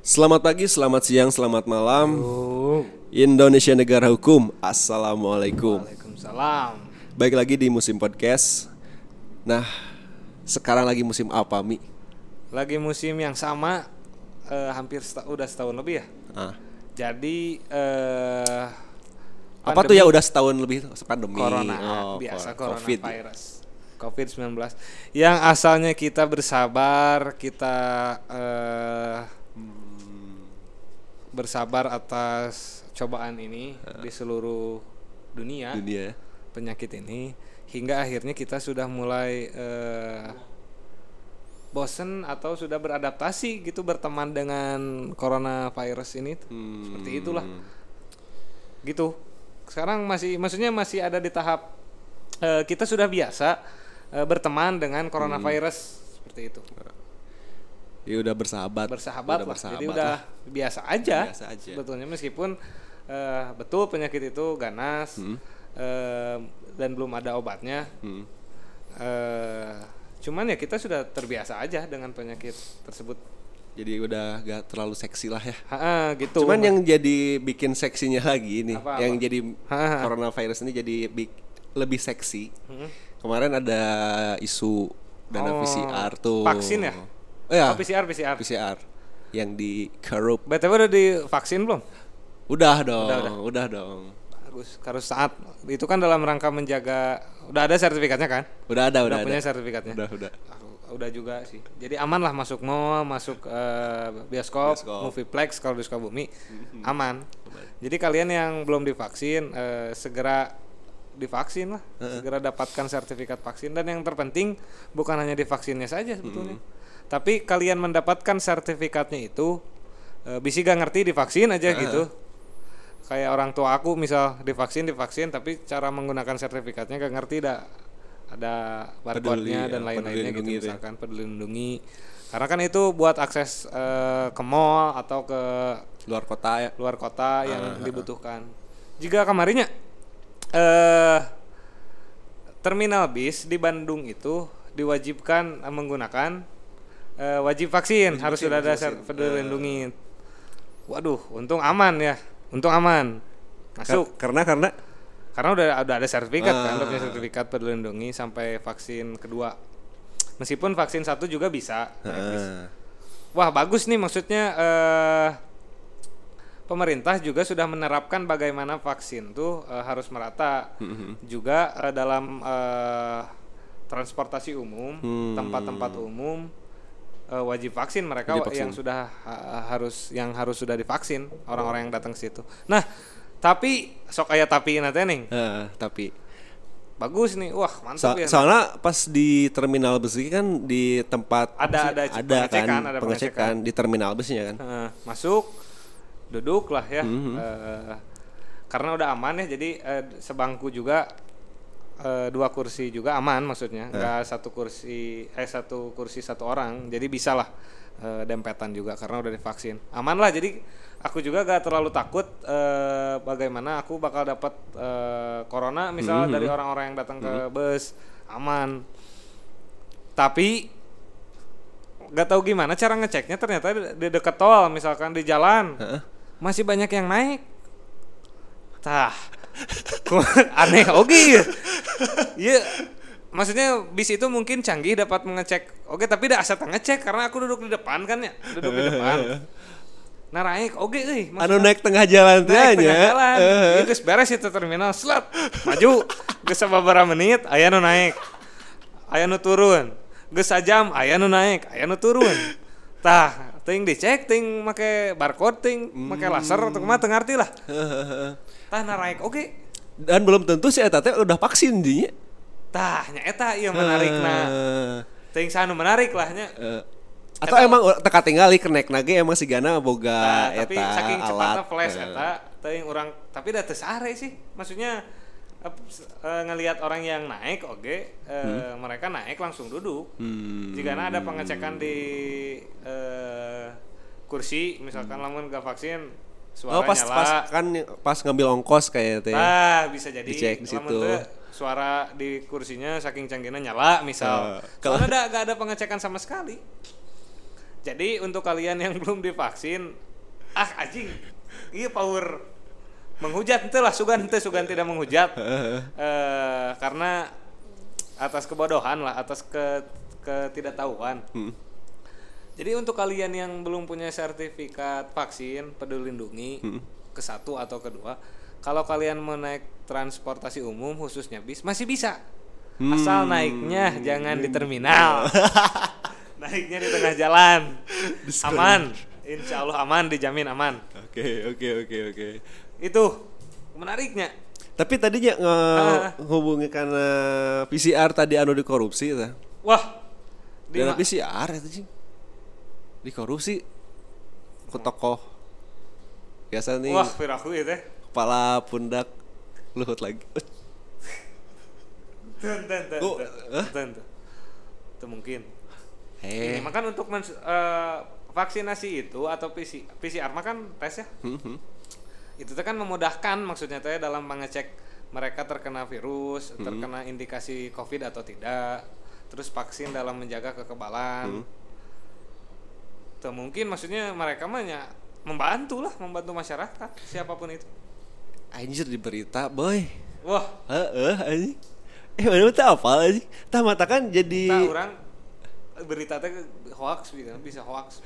Selamat pagi, selamat siang, selamat malam. Indonesia negara hukum. Assalamualaikum. Waalaikumsalam. Baik lagi di musim podcast. Nah, sekarang lagi musim apa, Mi? Lagi musim yang sama eh, hampir seta- udah setahun lebih ya. Ah. Jadi eh Apa tuh ya udah setahun lebih pandemi? corona Oh, biasa cor- coronavirus. COVID-19 yang asalnya kita bersabar, kita eh bersabar atas cobaan ini di seluruh dunia. Dunia. penyakit ini hingga akhirnya kita sudah mulai eh, bosen atau sudah beradaptasi gitu berteman dengan coronavirus ini Hmm. seperti itulah gitu sekarang masih maksudnya masih ada di tahap eh, kita sudah biasa eh, berteman dengan coronavirus seperti itu Ya udah bersahabat. bersahabat Udah lah jadi udah biasa aja Biasa aja. sebetulnya meskipun eh, betul penyakit itu ganas eh, dan belum ada obatnya Hmm. eh, cuman ya kita sudah terbiasa aja dengan penyakit tersebut Jadi udah gak terlalu seksi lah ya. Ha, gitu Cuman yang jadi bikin seksinya lagi ini, Apa, yang jadi Ha. coronavirus ini jadi bik- lebih seksi. Hmm. Kemarin ada isu dana Oh, PCR tuh. vaksin ya? Oh ya, Oh, PCR PCR PCR yang di korup. btw udah divaksin belum? Udah dong, Udah, udah, udah. dong. harus harus saat itu kan dalam rangka menjaga udah ada sertifikatnya kan? Udah ada, udah, udah, punya ada. sertifikatnya? Udah, udah. Aku- udah juga sih. Jadi aman lah masuk mall masuk eh, bioskop, Bioskop. movieplex kalau di Sukabumi aman. Jadi kalian yang belum divaksin eh, segera divaksin lah. Segera dapatkan sertifikat vaksin. Dan yang terpenting bukan hanya divaksinnya saja sebetulnya tapi kalian mendapatkan sertifikatnya itu eh, bisi gak ngerti divaksin aja gitu. Kayak orang tua aku misal divaksin divaksin tapi cara menggunakan sertifikatnya gak ngerti dah ada barcode-nya dan ya, lain-lainnya gitu itu ya. misalkan peduli lindungi. Karena kan itu buat akses eh, ke mall atau ke Luar kota ya. luar kota yang dibutuhkan. Jika kemarinnya eh terminal bis di Bandung itu diwajibkan menggunakan eh, wajib vaksin. Harus sudah ada ser- peduli lindungi waduh untung aman ya. Untung aman. Masuk. Kar- karena karena? Karena udah udah ada sertifikat kan, udah Ah. punya sertifikat peduli lindungi sampai vaksin kedua. Meskipun vaksin satu juga bisa. Ah, Wah bagus nih maksudnya eh, pemerintah juga sudah menerapkan bagaimana vaksin tuh eh, harus merata. Juga eh, dalam eh, transportasi umum, Hmm. tempat-tempat umum eh, wajib vaksin mereka Wajib vaksin. yang sudah ha- harus yang harus sudah divaksin orang-orang yang datang ke situ. Nah tapi sok aya tapi nanti nih ah, tapi bagus nih wah so- mantap ya soalnya pas di terminal bus ini kan di tempat Ada- ada ada pengecekan, kan ada pengecekan di terminal busnya kan. Eh, masuk duduk lah ya Mhm. Eh, karena udah aman ya jadi eh, sebangku juga eh, dua kursi juga aman maksudnya. Nggak satu kursi eh satu kursi satu orang. Jadi bisa lah eh, dempetan juga karena udah divaksin. Aman lah jadi aku juga gak terlalu takut eh, bagaimana aku bakal dapat eh, corona misalnya dari orang-orang yang datang ke bus aman. Tapi nggak tahu gimana cara ngeceknya ternyata di, dekat tol misalkan di jalan. Heeh. masih banyak yang naik. Tah aneh? Oke ya iya. Maksudnya bis itu mungkin canggih dapat mengecek. Oke tapi tidak asal ngecek karena aku duduk di depan kan ya? Duduk di depan. Nah naik oke euy Anu naik tengah jalan teh naik tengah jalan. Eh, Ieu geus beres itu terminal slat. Maju. Geus sababaraha menit aya nu naik. Aya nu turun. Geus sajam aya nu naik. Aya nu turun. Tah ting dicek ting make barcode ting make laser atau kumaha teu ngarti lah tah na naik oke. Dan belum tentu si eta teh udah vaksin dinya. tah nya eta ieu menarikna. Eh, ting sanu menarik lah nya. Eh, atau emang teka tinggali kenek nage emang si Gana boga Nah, tapi eta saking alat. cepatnya flash Eh, eta teuing orang tapi udah teu sare sih. Maksudnya eh, ngelihat orang yang naik oke eh, mereka naik langsung duduk. Hmm. jika ada pengecekan di eh, kursi misalkan lamun gak vaksin suara Oh pas nyala pas kan pas ngambil ongkos kayak teh. ah bisa jadi Dicek di situ. suara di kursinya saking canggihnya nyala misal Eh, kalau- ada, gak ada pengecekan sama sekali Jadi untuk kalian yang belum divaksin, ah anjing, iya power menghujat ente lah sugan ente sugan tidak menghujat eh, karena atas kebodohan lah atas ke ketidaktahuan. Hmm. Jadi untuk kalian yang belum punya sertifikat vaksin peduli lindungi Hmm. ke satu atau kedua, kalau kalian mau naik transportasi umum khususnya bis masih bisa. Asal Hmm. naiknya jangan di terminal. naiknya di tengah jalan. Aman. Insya Allah aman dijamin aman. Oke, oke, oke, oke. Itu menariknya. Tapi tadinya Ah. hubungi karena PCR tadi anu dikorupsi ta. Wah. Di PCR itu sih. Dikorupsi ke tokoh. Biasa nih Wah, Firahu itu teh. kepala pundak luhut lagi. Ten, ten, ten, Oh, ten. hah? Ten, ten. Itu mungkin. Eh. Ini makan untuk eh, vaksinasi itu atau PC, PCR mah kan tes ya. Mhm. Itu teh kan memudahkan maksudnya teh dalam mengecek mereka terkena virus, terkena indikasi COVID atau tidak. Terus vaksin dalam menjaga kekebalan. Tuh mungkin maksudnya mereka mah ya membantu lah, membantu masyarakat siapa pun itu. Anjir di berita, boy. Wah, Heeh, anjing. Eh, mana teh apa anjing? Tah mata kan jadi Nah, orang berita teh hoax bisa bisa hoax.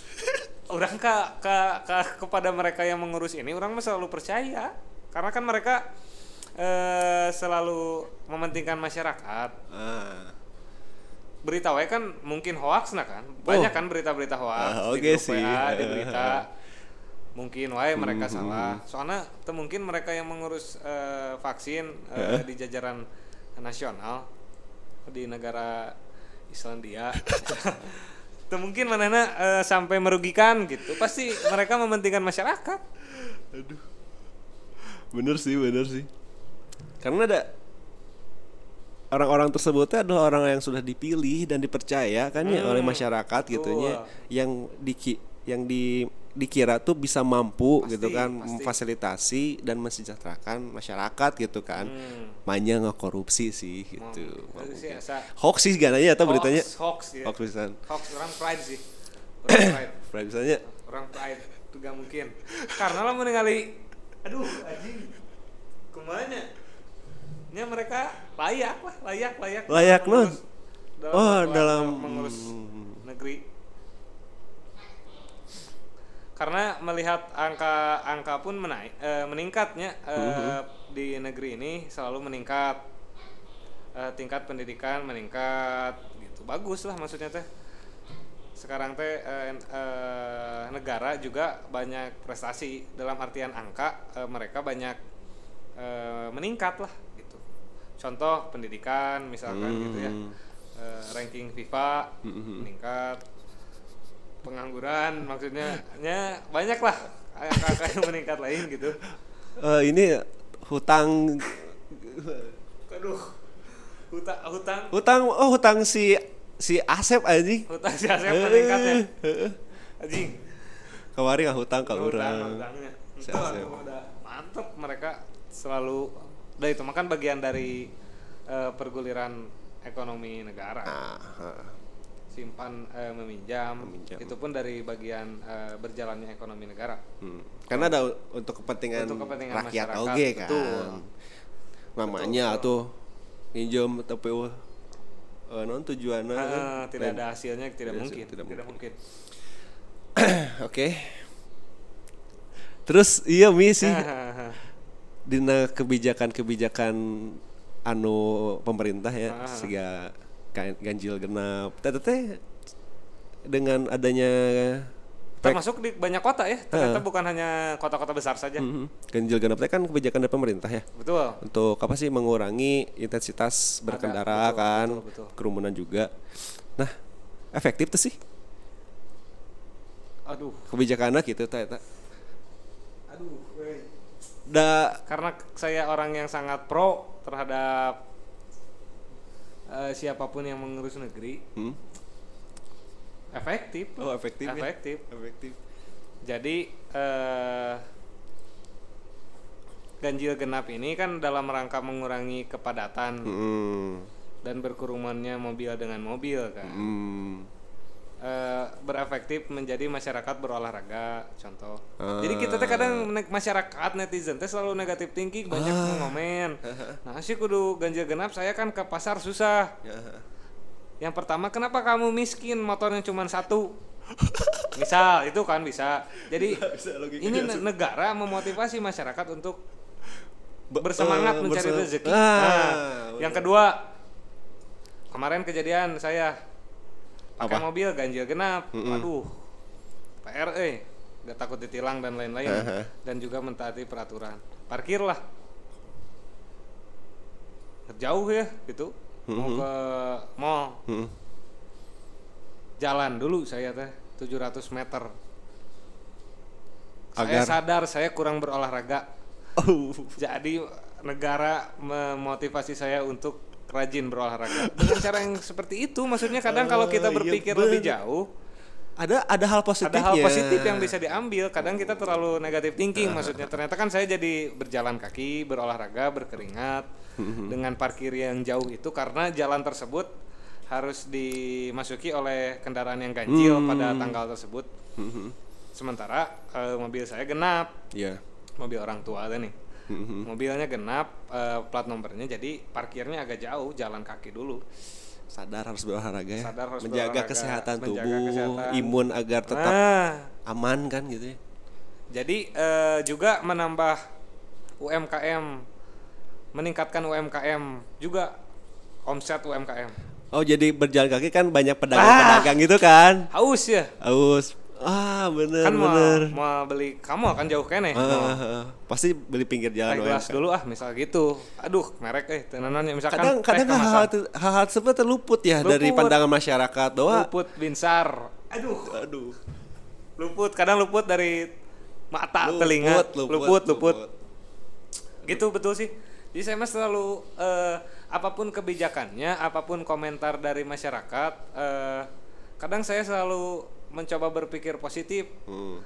orang ke, ke, ke kepada mereka yang mengurus ini orang mah selalu percaya karena kan mereka eh, selalu mementingkan masyarakat. Ah. Berita wae kan mungkin hoax nah kan. Banyak kan berita-berita hoax Ah, di oke grup sih. WA, di berita. Mungkin wae mereka Hmm, salah. Soalnya teu mungkin mereka yang mengurus eh, vaksin eh, di jajaran nasional di negara Islandia. Teu mungkin manehna eh, sampai merugikan gitu. Pasti mereka mementingkan masyarakat. Bener sih, bener sih. Karena ada orang-orang tersebut teh adalah orang yang sudah dipilih dan dipercaya kan ya oleh masyarakat gitunya yang diki yang di dikira tuh bisa mampu Pasti, gitu kan pasti. memfasilitasi dan mensejahterakan masyarakat gitu kan. Hmm. Manya nggak korupsi sih gitu. Itu sih asa Hoax sih gananya atau beritanya? hoax, ya. Hoax. Hoax orang pride sih. Orang pride. Pride misalnya orang pride itu gak mungkin karena lah meninggali aduh anjing ke mana nya mereka layak lah layak layak. Layak, non? mengurus- Oh, dalam, dalam- mengurus negeri. Karena melihat angka angka pun menaik eh, meningkatnya eh, Mhm. di negeri ini selalu meningkat. Eh, tingkat pendidikan meningkat gitu. Bagus lah maksudnya teh. Sekarang teh eh, eh, negara juga banyak prestasi. Dalam artian angka eh, mereka banyak eh, meningkat lah contoh pendidikan misalkan gitu ya Hmm. Eh, ranking FIFA Mhm. meningkat pengangguran maksudnya nya banyak lah angka-angka yang meningkat lain gitu Eh, ini hutang aduh hutang hutang hutang oh hutang si si Asep anjing hutang si Asep meningkatnya Heeh. anjing Kemarin nggak hutang ke Hutang, orang. hutangnya. Si Asep. udah mantep mereka selalu udah itu makan bagian dari eh, perguliran ekonomi negara Nah, heeh. simpan eh, meminjam, Meminjam. itu pun dari bagian eh, berjalannya ekonomi negara Hmm. Karena ada untuk kepentingan, Untuk kepentingan rakyat oge kan. betul. Namanya Betul, tuh minjem tapi uh, non tujuannya kan. tidak ada hasilnya tidak, Tidak mungkin hasil, tidak tidak mungkin Oke. Terus iya mi sih Hahaha. dina kebijakan-kebijakan anu pemerintah ya Ah. sehingga ganjil genap. Teh dengan adanya termasuk di banyak kota ya ternyata bukan hanya kota-kota besar saja. Mhm. ganjil genap kan kebijakan dari pemerintah ya. Betul. Untuk apa sih mengurangi intensitas berkendara betul, kan betul, betul. kerumunan juga. Nah efektif tuh sih. Aduh. Kebijakannya gitu teh. Aduh. Da karena saya orang yang sangat pro terhadap eh, siapa pun yang mengurus negeri hmm? efektif oh efektif ya? efektif efektif jadi eh, ganjil genap ini kan dalam rangka mengurangi kepadatan Hmm. dan berkerumunannya mobil dengan mobil kan Hmm. Eh, berefektif menjadi masyarakat berolahraga contoh. Ah. jadi kita teh kadang masyarakat netizen teh selalu negatif thinking banyak Ah. ngomen. Nah sih kudu ganjil genap saya kan ke pasar susah. Ya. yang pertama kenapa kamu miskin? Motornya cuma satu. Misal itu kan bisa. Jadi bisa, logikanya ini ne- negara memotivasi masyarakat untuk Be- bersemangat eh, mencari rezeki. Ah, Nah, bener. yang kedua kemarin kejadian saya pakai mobil ganjil genap Mm-mm. waduh PR eh gak takut ditilang dan lain-lain Aha. dan juga mentaati peraturan parkirlah jauh ya gitu mau Mhm. ke mall Mm. jalan dulu saya teh 700 meter saya Agar- sadar saya kurang berolahraga Oh. jadi negara memotivasi saya untuk rajin berolahraga dengan cara yang seperti itu maksudnya kadang kalau kita Oh, iya berpikir lebih bener. jauh Ada ada hal ada positifnya. hal positif yang bisa diambil kadang kita terlalu negatif thinking maksudnya ternyata kan saya jadi berjalan kaki berolahraga berkeringat dengan parkir yang jauh itu karena jalan tersebut harus dimasuki oleh kendaraan yang ganjil pada tanggal tersebut Mhm. sementara eh, mobil saya genap Iya. mobil orang tua ada nih Mhm. mobilnya genap eh, plat nomornya jadi parkirnya agak jauh jalan kaki dulu Sadar harus berolahraga ya. Sadar harus menjaga berolahraga, kesehatan menjaga tubuh, kesehatan. imun agar tetap nah aman kan gitu ya. jadi eh, juga menambah UMKM meningkatkan UMKM juga omset UMKM Oh jadi berjalan kaki kan banyak pedagang-pedagang gitu kan? haus ya Haus. Ah bener kan mau, bener. mau beli kamu akan jauh kene. Ah, mau ah, pasti beli pinggir jalan teh gelas UMK. dulu ah misal gitu. Aduh merek eh tenanan ya misalkan Kadang kadang hal-hal hal-hal tersebut terluput ya dari Luput. pandangan masyarakat. Bahwa luput binsar. Aduh. Aduh. Luput kadang luput dari mata Luput, telinga. luput, luput, luput. luput. gitu betul sih. Jadi saya mah selalu eh, apa pun kebijakannya apa pun komentar dari masyarakat eh, kadang saya selalu mencoba berpikir positif Hmm.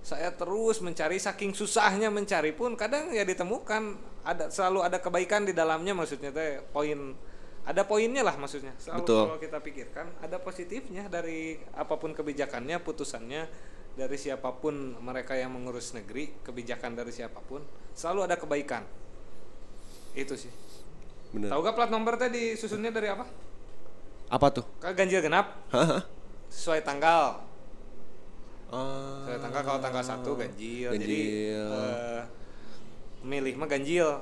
saya terus mencari saking susahnya mencari pun kadang ya ditemukan ada selalu ada kebaikan di dalamnya maksudnya teh poin ada poinnya lah maksudnya selalu Betul. kalau kita pikirkan ada positifnya dari apa pun kebijakannya putusannya dari siapa pun mereka yang mengurus negeri kebijakan dari siapa pun selalu ada kebaikan itu sih Bener. tahu gak plat nomor tadi susunnya dari apa Apa tuh? ke ganjil genap? Sesuai tanggal Ah, tanggal kalau tanggal satu ganjil. Jadi Ganjil. eh, milih mah ganjil.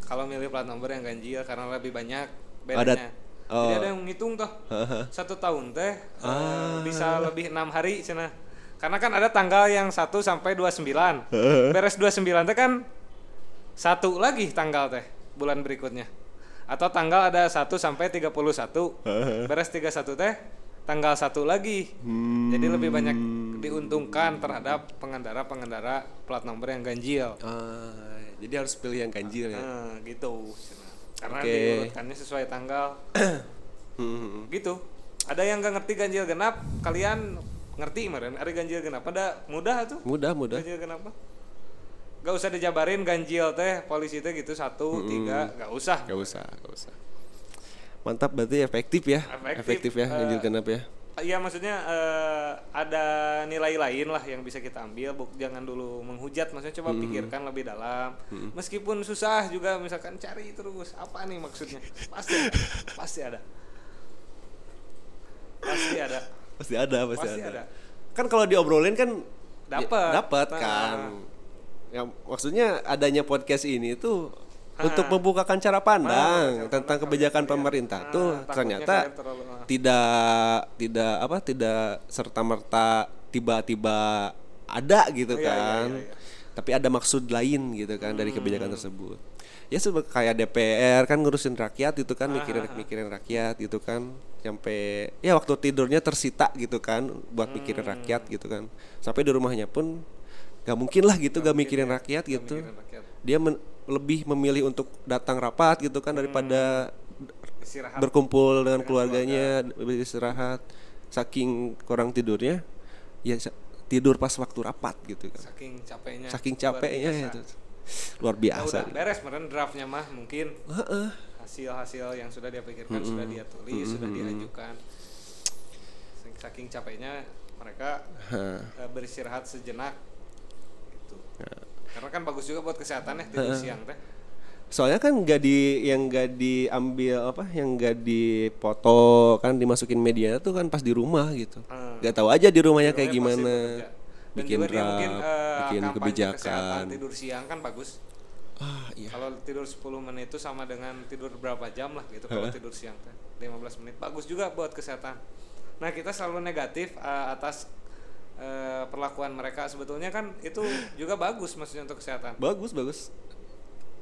Kalau milih plat nomor yang ganjil karena lebih banyak bedanya. Oh. Jadi ada yang ngitung tuh. Satu tahun teh eh, Ah. bisa lebih enam hari cina. Karena kan ada tanggal yang 1 sampai 29. Beres 29 teh kan satu lagi tanggal teh bulan berikutnya. Atau tanggal ada 1 sampai 31. Beres 31 teh tanggal satu lagi. Hmm. Jadi lebih banyak diuntungkan terhadap pengendara-pengendara plat nomor yang ganjil. Ah, jadi harus pilih yang ganjil ya. Nah, gitu. Karena Oke. diurutkannya sesuai tanggal. Hmm. gitu. Ada yang gak ngerti ganjil genap, kalian ngerti kemarin ada ganjil genap ada mudah tuh Mudah, mudah. ganjil genap. Gak usah dijabarin ganjil teh polisi teh gitu satu tiga gak usah Gak usah, gak usah. Mantap berarti efektif ya. Efektif, ya eh, ganjil genap ya. Iya maksudnya eh, ada nilai lain lah yang bisa kita ambil, buk, jangan dulu menghujat, maksudnya coba pikirkan lebih dalam. Meskipun susah juga misalkan cari terus apa nih maksudnya, pasti ada, pasti ada, pasti ada, Pasti ada, pasti, pasti ada. ada. Kan kalau diobrolin kan Dapet. dapat Nah. kan. Ya, maksudnya adanya podcast ini tuh Ah. untuk membukakan cara pandang cara tentang kebijakan kalian. pemerintah Ah, tuh ternyata terlalu- ah. tidak tidak apa tidak serta merta tiba-tiba ada gitu Iya, iya, kan. iya, iya. Tapi ada maksud lain gitu kan dari Hmm. kebijakan tersebut. Ya seperti kayak DPR kan ngurusin rakyat gitu Ah, kan mikirin mikirin rakyat gitu kan sampai ya waktu tidurnya tersita gitu kan buat mikirin Hmm. rakyat gitu kan sampai di rumahnya pun gak mungkin lah gitu gak, mikirin rakyat gitu mikirin rakyat. dia men- lebih memilih untuk datang rapat gitu kan daripada Istirahat. berkumpul dengan keluarganya beristirahat saking kurang tidurnya ya tidur pas waktu rapat gitu kan. Saking capeknya. saking luar capeknya biasa. itu luar Nah, biasa udah beres meren draftnya mah mungkin Heeh. hasil-hasil yang sudah dia pikirkan sudah dia tulis sudah diajukan. Saking capeknya mereka uh, beristirahat sejenak gitu karena kan bagus juga buat kesehatan ya tidur siang teh. Soalnya kan nggak di yang nggak diambil apa yang nggak dipoto kan dimasukin media tuh kan pas di rumah gitu. Nggak tahu aja di rumahnya Di kayak gimana. Dan bikin juga draft mungkin, eh, bikin kampanye kebijakan. kesehatan tidur siang kan bagus. Ah iya. Kalau tidur 10 menit itu sama dengan tidur berapa jam lah gitu kalau tidur siang teh. 15 menit bagus juga buat kesehatan. Nah, kita selalu negatif eh, atas eh, perlakuan mereka sebetulnya kan itu juga bagus maksudnya untuk kesehatan. bagus bagus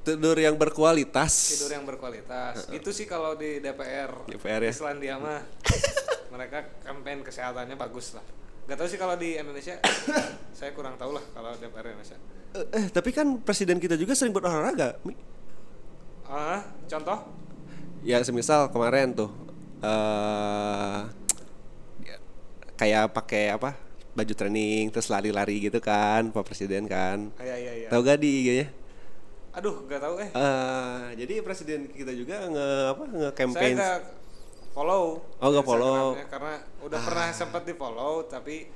tidur yang berkualitas Tidur yang berkualitas. Itu sih kalau di DPR. DPR ya. Islandia mah mereka kampanye kesehatannya bagus lah. Gak tahu sih kalau di Indonesia saya kurang tahu lah kalau DPR Indonesia. eh, eh, tapi kan presiden kita juga sering berolahraga. Ah, contoh? ya semisal kemarin tuh eh kayak pakai apa baju training terus lari-lari gitu kan pak presiden kan Ah, Iya iya iya. tahu gak di IG-nya Aduh, gak tahu eh. Eh, jadi presiden kita juga nge apa nge Saya campaign nggak follow. Oh, nggak follow. Ah. Instagramnya, karena udah pernah sempat di follow tapi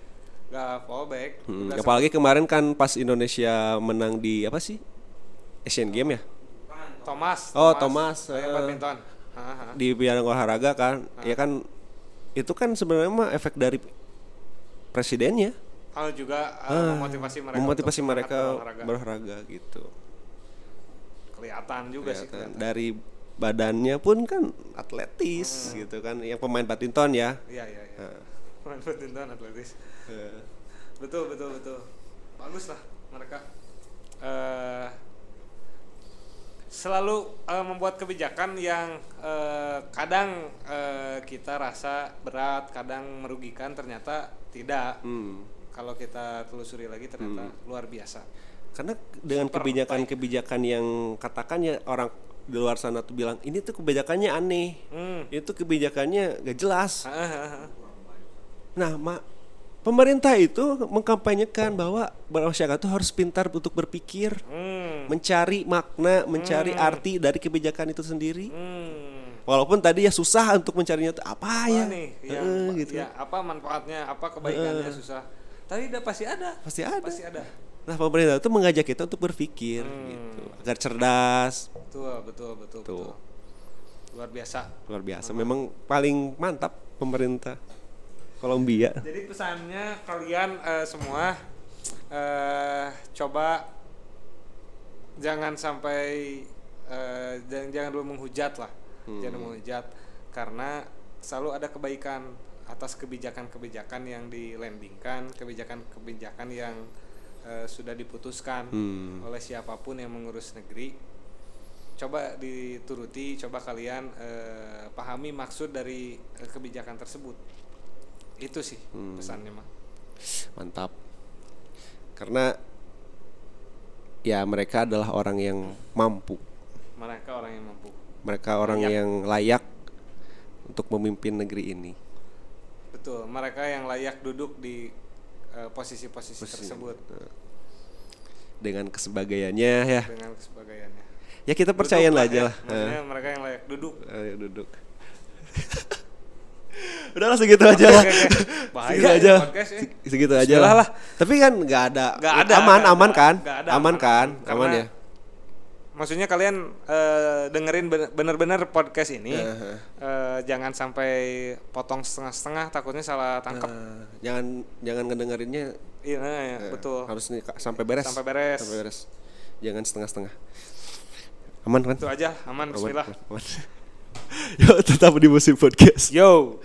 nggak follow back. Hmm, apalagi kemarin kan pas Indonesia menang di apa sih Asian Game ya Thomas. Oh, Thomas, badminton. Haha. di bidang olahraga kan ya kan itu kan sebenarnya mah efek dari presidennya Oh juga uh, Ah, memotivasi mereka. memotivasi mereka berolahraga. berolahraga gitu Kelihatan juga sih. Kelihatan. kelihatan. dari badannya pun kan atletis gitu kan yang pemain badminton ya Iya iya iya. Nah. Main badminton atletis. Eh, Betul betul betul. Bagus lah mereka. eh selalu eh, membuat kebijakan yang eh, kadang eh, kita rasa berat, kadang merugikan, ternyata tidak. hmm. Kalau kita telusuri lagi ternyata luar biasa. karena dengan kebijakan-kebijakan yang katakan ya orang di luar sana tuh bilang ini tuh kebijakannya aneh Hmm. itu kebijakannya gak jelas Hahaha. Nah, ma- pemerintah itu mengkampanyekan bahwa masyarakat itu harus pintar untuk berpikir, Hmm. mencari makna, mencari arti dari kebijakan itu sendiri. Hmm. Walaupun tadi ya susah untuk mencarinya itu apa Apa ya, nih yang Heeh, gitu. ya apa manfaatnya, apa kebaikannya susah. Tapi udah pasti ada. Pasti ada. Pasti ada. Nah, pemerintah itu mengajak kita untuk berpikir, Hmm. gitu, agar cerdas. Betul, betul, betul, Tuh. betul. Luar biasa. Luar biasa, memang paling mantap pemerintah Kolombia. Jadi pesannya kalian eh, semua eh coba jangan sampai eh, jangan jangan dulu menghujat lah, jangan menghujat karena selalu ada kebaikan atas kebijakan-kebijakan yang dilandingkan, kebijakan-kebijakan yang eh, sudah diputuskan Hmm. oleh siapa pun yang mengurus negeri. Coba dituruti, coba kalian eh, pahami maksud dari eh, kebijakan tersebut. Itu sih pesannya mah. Mantap. Karena ya mereka adalah orang yang mampu. Mereka orang yang mampu. Mereka orang Layak. yang layak untuk memimpin negeri ini. Betul, mereka yang layak duduk di eh, posisi-posisi tersebut Dengan kesebagaiannya ya. dengan kesebagaiannya. Ya kita percayain lah aja ya. lah. Maksudnya mereka yang layak duduk. Ayo duduk. Udah lah segitu aja lah. Bahaya Segitu ini aja. ya. Se- Segitu aja lah. lah. Tapi kan nggak ada. Nggak ada, Aman, aman kan? Aman kan? Aman ya. Maksudnya kalian eh, dengerin ben- bener-bener podcast ini, Heeh. eh, jangan sampai potong setengah-setengah, takutnya salah tangkap. Eh, jangan jangan ngedengerinnya Iya, nah, ya, eh, betul. Harus nih sampai beres. Sampai beres. Sampai beres. Jangan setengah-setengah. Aman kan? Itu aja, aman. Aman, Bismillah. aman. Yuk tetap di musim podcast. Yo.